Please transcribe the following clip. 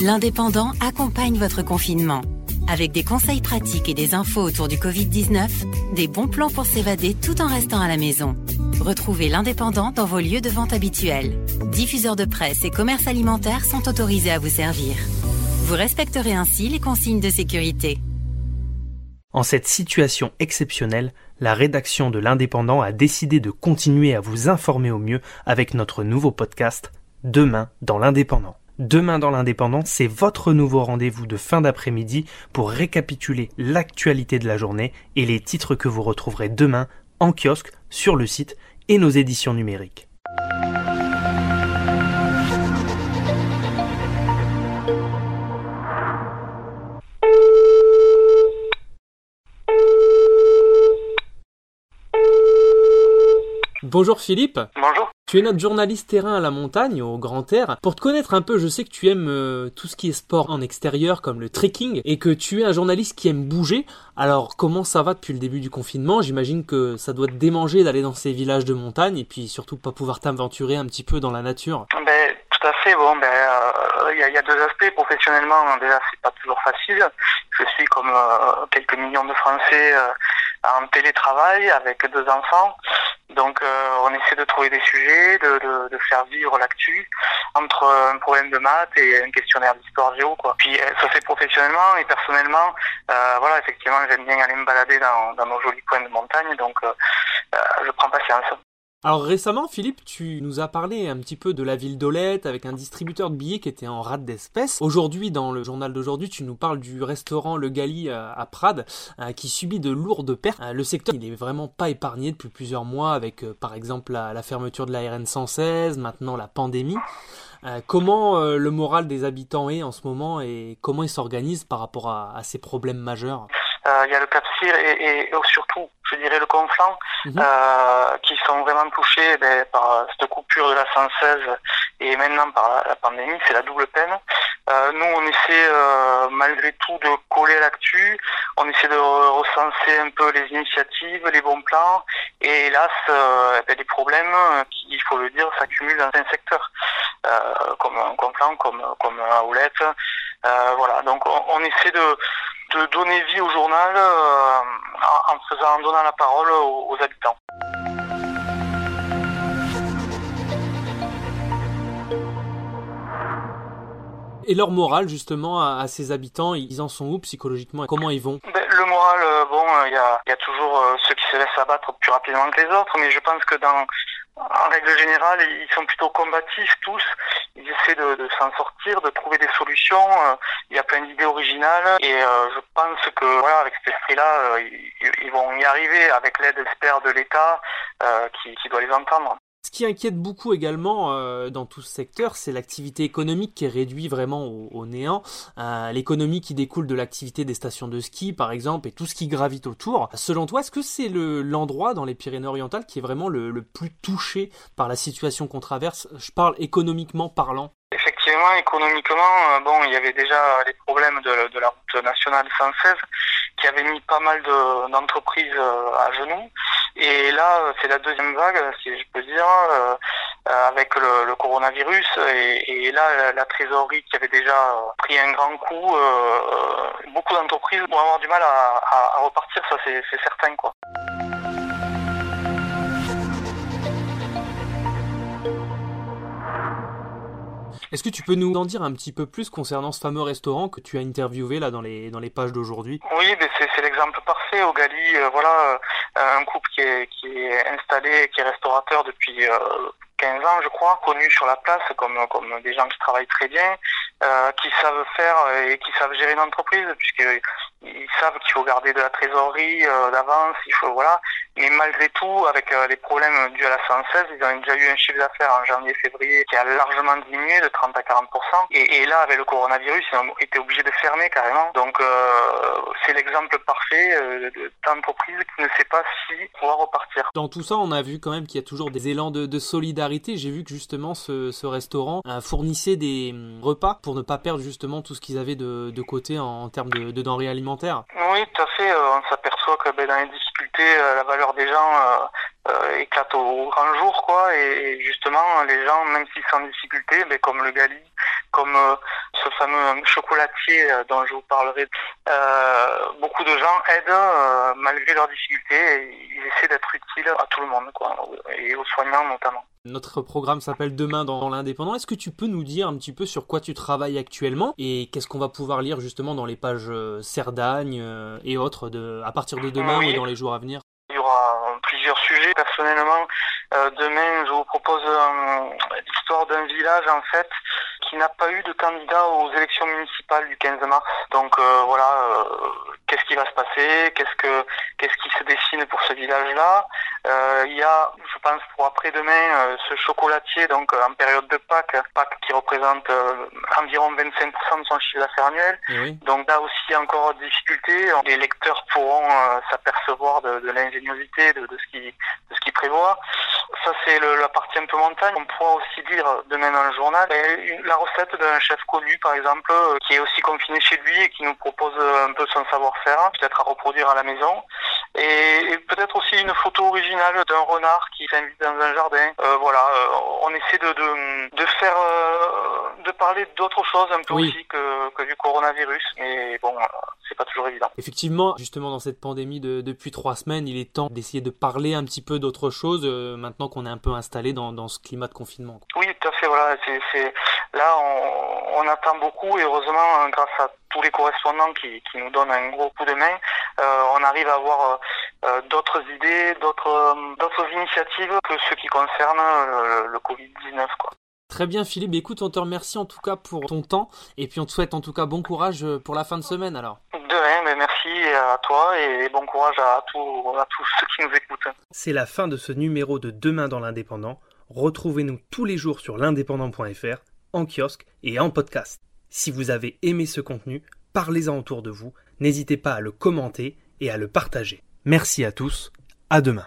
L'Indépendant accompagne votre confinement. Avec des conseils pratiques et des infos autour du Covid-19, des bons plans pour s'évader tout en restant à la maison. Retrouvez l'Indépendant dans vos lieux de vente habituels. Diffuseurs de presse et commerces alimentaires sont autorisés à vous servir. Vous respecterez ainsi les consignes de sécurité. En cette situation exceptionnelle, la rédaction de l'Indépendant a décidé de continuer à vous informer au mieux avec notre nouveau podcast Demain dans l'Indépendant. Demain dans l'Indépendant, c'est votre nouveau rendez-vous de fin d'après-midi pour récapituler l'actualité de la journée et les titres que vous retrouverez demain en kiosque, sur le site et nos éditions numériques. Bonjour Philippe. Bonjour. Tu es notre journaliste terrain à la montagne, au grand air. Pour te connaître un peu, je sais que tu aimes euh, tout ce qui est sport en extérieur, comme le trekking, et que tu es un journaliste qui aime bouger. Alors, comment ça va depuis le début du confinement? J'imagine que ça doit te démanger d'aller dans ces villages de montagne, et puis surtout pas pouvoir t'aventurer un petit peu dans la nature. Ben, tout à fait. Bon, ben, euh, il y, a deux aspects. Professionnellement, déjà, c'est pas toujours facile. Je suis comme euh, quelques millions de Français en télétravail avec deux enfants. Donc euh, on essaie de trouver des sujets, de, de, de faire vivre l'actu entre un problème de maths et un questionnaire d'histoire géo. Quoi. Puis euh, ça fait professionnellement et personnellement, euh, voilà, effectivement, j'aime bien aller me balader dans, dans nos jolis coins de montagne, donc euh, euh je prends patience. Alors récemment, Philippe, tu nous as parlé un petit peu de la ville d'Olette avec un distributeur de billets qui était en rade d'espèces. Aujourd'hui, dans le journal d'aujourd'hui, tu nous parles du restaurant Le Gali euh, à Prades euh, qui subit de lourdes pertes. Euh, le secteur, il est vraiment pas épargné depuis plusieurs mois avec, par exemple, la, fermeture de la RN 116, maintenant la pandémie. comment le moral des habitants est en ce moment et comment ils s'organisent par rapport à, ces problèmes majeurs? Il y a le Cap et, et, surtout, je dirais le Conflant, mhm. euh, qui sont vraiment touchés ben, par cette coupure de la 116 et maintenant par la, pandémie, c'est la double peine. Euh, nous, on essaie euh, malgré tout de coller l'actu, on essaie de recenser un peu les initiatives, les bons plans, et hélas, euh, ben, les problèmes, qui, il faut le dire, s'accumulent dans un secteur, comme un Conflant, comme, comme un Houlette. voilà, donc on, on essaie de de donner vie au journal euh, en, faisant, en donnant la parole aux, habitants. Et leur morale, justement, à, ces habitants, ils en sont où psychologiquement Comment ils vont? Ben, Le moral, euh, bon, il y, a, y, a, toujours euh, ceux qui se laissent abattre plus rapidement que les autres, mais je pense que dans, en règle générale, ils sont plutôt combatifs tous. Ils essaient de, de s'en sortir, de trouver des solutions. Euh, il y a plein d'idées originales et euh, je pense que voilà, avec cet esprit-là, euh, ils, ils, vont y arriver avec l'aide, j'espère, de l'État qui, qui doit les entendre. Ce qui inquiète beaucoup également euh, dans tout ce secteur, c'est l'activité économique qui est réduite vraiment au, néant. Euh, l'économie qui découle de l'activité des stations de ski, par exemple, et tout ce qui gravite autour. Selon toi, est-ce que c'est l'endroit dans les Pyrénées-Orientales qui est vraiment le, plus touché par la situation qu'on traverse? Je parle économiquement parlant. Effectivement, économiquement, euh, bon, il y avait déjà les problèmes de, la route nationale 116 qui avait mis pas mal d'entreprises euh, à genoux. Euh, c'est la deuxième vague, si je peux dire, avec le, le coronavirus. Et, et là, la, la, trésorerie qui avait déjà pris un grand coup, beaucoup d'entreprises vont avoir du mal à, à, à repartir, ça c'est certain, quoi. Est-ce que tu peux nous en dire un petit peu plus concernant ce fameux restaurant que tu as interviewé là dans les dans les pages d'aujourd'hui? Oui, mais c'est l'exemple parfait. Au Gali, euh, voilà, euh, un couple qui est qui est installé, qui est restaurateur depuis euh, 15 ans, je crois, connus sur la place comme comme des gens qui travaillent très bien, euh, qui savent faire et qui savent gérer une entreprise, puisqu'ils savent qu'il faut garder de la trésorerie euh, d'avance, il faut voilà. Mais malgré tout, avec euh, les problèmes dus à la 116, ils ont déjà eu un chiffre d'affaires en janvier-février qui a largement diminué de 30 à 40 et, et là, avec le coronavirus, ils ont été obligés de fermer carrément. Donc, euh, c'est l'exemple parfait euh, d'entreprise qui ne sait pas si pouvoir repartir. Dans tout ça, on a vu quand même qu'il y a toujours des élans de, de solidarité. J'ai vu que justement ce, ce restaurant euh, fournissait des hum, repas pour ne pas perdre justement tout ce qu'ils avaient de, de côté en, en termes de, de, denrées alimentaires. Oui, tout à fait. Euh, on s'aperçoit que ben, dans les difficultés, euh, la valeur des gens euh, éclate au grand jour, quoi. Et, justement, les gens, même s'ils sont en difficulté, ben, comme le Gali, comme ce fameux chocolatier dont je vous parlerai, beaucoup de gens aident malgré leurs difficultés. ils essaient d'être utiles à tout le monde, quoi, et aux soignants notamment. Notre programme s'appelle Demain dans l'indépendant. Est-ce que tu peux nous dire un petit peu sur quoi tu travailles actuellement et qu'est-ce qu'on va pouvoir lire justement dans les pages Cerdagne et autres de, à partir de demain ou dans les jours à venir? Il y aura plusieurs sujets. Personnellement, demain, je vous propose l'histoire d'un village en fait qui n'a pas eu de candidat aux élections municipales du 15 mars. Donc voilà, qu'est-ce qui va se passer, qu'est-ce que qu'est-ce qui se dessine pour ce village-là? Euh, il y a, je pense pour après-demain, euh, ce chocolatier donc en période de Pâques, Pâques qui représente euh, environ 25% de son chiffre d'affaires annuel. Donc là aussi encore des difficultés. Les lecteurs pourront s'apercevoir de, de l'ingéniosité de, de, ce qui de ce qui prévoit. Ça c'est la partie un peu montagne. On pourra aussi lire demain dans le journal la recette d'un chef connu par exemple qui est aussi confiné chez lui et qui nous propose un peu son savoir faire, peut-être à reproduire à la maison. Et, peut-être aussi une photo originale d'un renard qui s'invite dans un jardin. Euh, voilà, euh, on essaie de, de, de faire, euh, parler d'autres choses un peu aussi que, que, du coronavirus, mais bon, c'est pas toujours évident. Effectivement, justement dans cette pandémie de, depuis trois semaines, il est temps d'essayer de parler un petit peu d'autre chose maintenant qu'on est un peu installé dans, dans, ce climat de confinement. Oui, tout à fait. Voilà, c'est là on, on attend beaucoup et heureusement grâce à tous les correspondants qui, qui, nous donnent un gros coup de main, euh, on arrive à avoir euh, euh, d'autres idées, d'autres d'autres initiatives que ce qui concerne le, le Covid-19. Quoi. Très bien Philippe, écoute, on te remercie en tout cas pour ton temps et puis on te souhaite en tout cas bon courage pour la fin de semaine alors. De rien, mais merci à toi et bon courage à, tous, à tous ceux qui nous écoutent. C'est la fin de ce numéro de Demain dans l'Indépendant. Retrouvez-nous tous les jours sur l'indépendant.fr, en kiosque et en podcast. Si vous avez aimé ce contenu, parlez-en autour de vous, n'hésitez pas à le commenter et à le partager. Merci à tous, à demain.